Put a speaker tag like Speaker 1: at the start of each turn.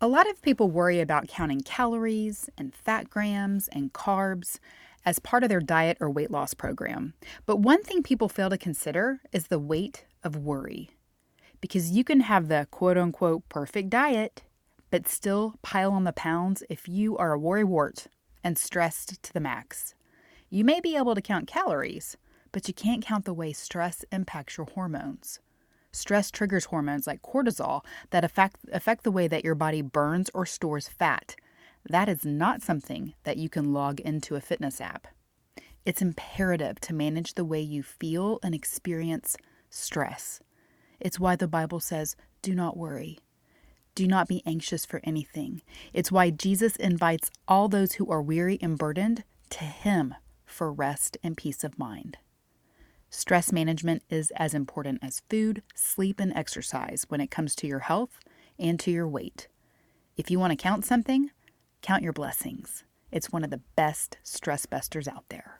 Speaker 1: A lot of people worry about counting calories and fat grams and carbs as part of their diet or weight loss program. But one thing people fail to consider is the weight of worry. Because you can have the quote unquote perfect diet, but still pile on the pounds if you are a worrywart and stressed to the max. You may be able to count calories, but you can't count the way stress impacts your hormones. Stress triggers hormones like cortisol that affect, affect the way that your body burns or stores fat. That is not something that you can log into a fitness app. It's imperative to manage the way you feel and experience stress. It's why the Bible says, do not worry. Do not be anxious for anything. It's why Jesus invites all those who are weary and burdened to Him for rest and peace of mind. Stress management is as important as food, sleep, and exercise when it comes to your health and to your weight. If you want to count something, count your blessings. It's one of the best stress busters out there.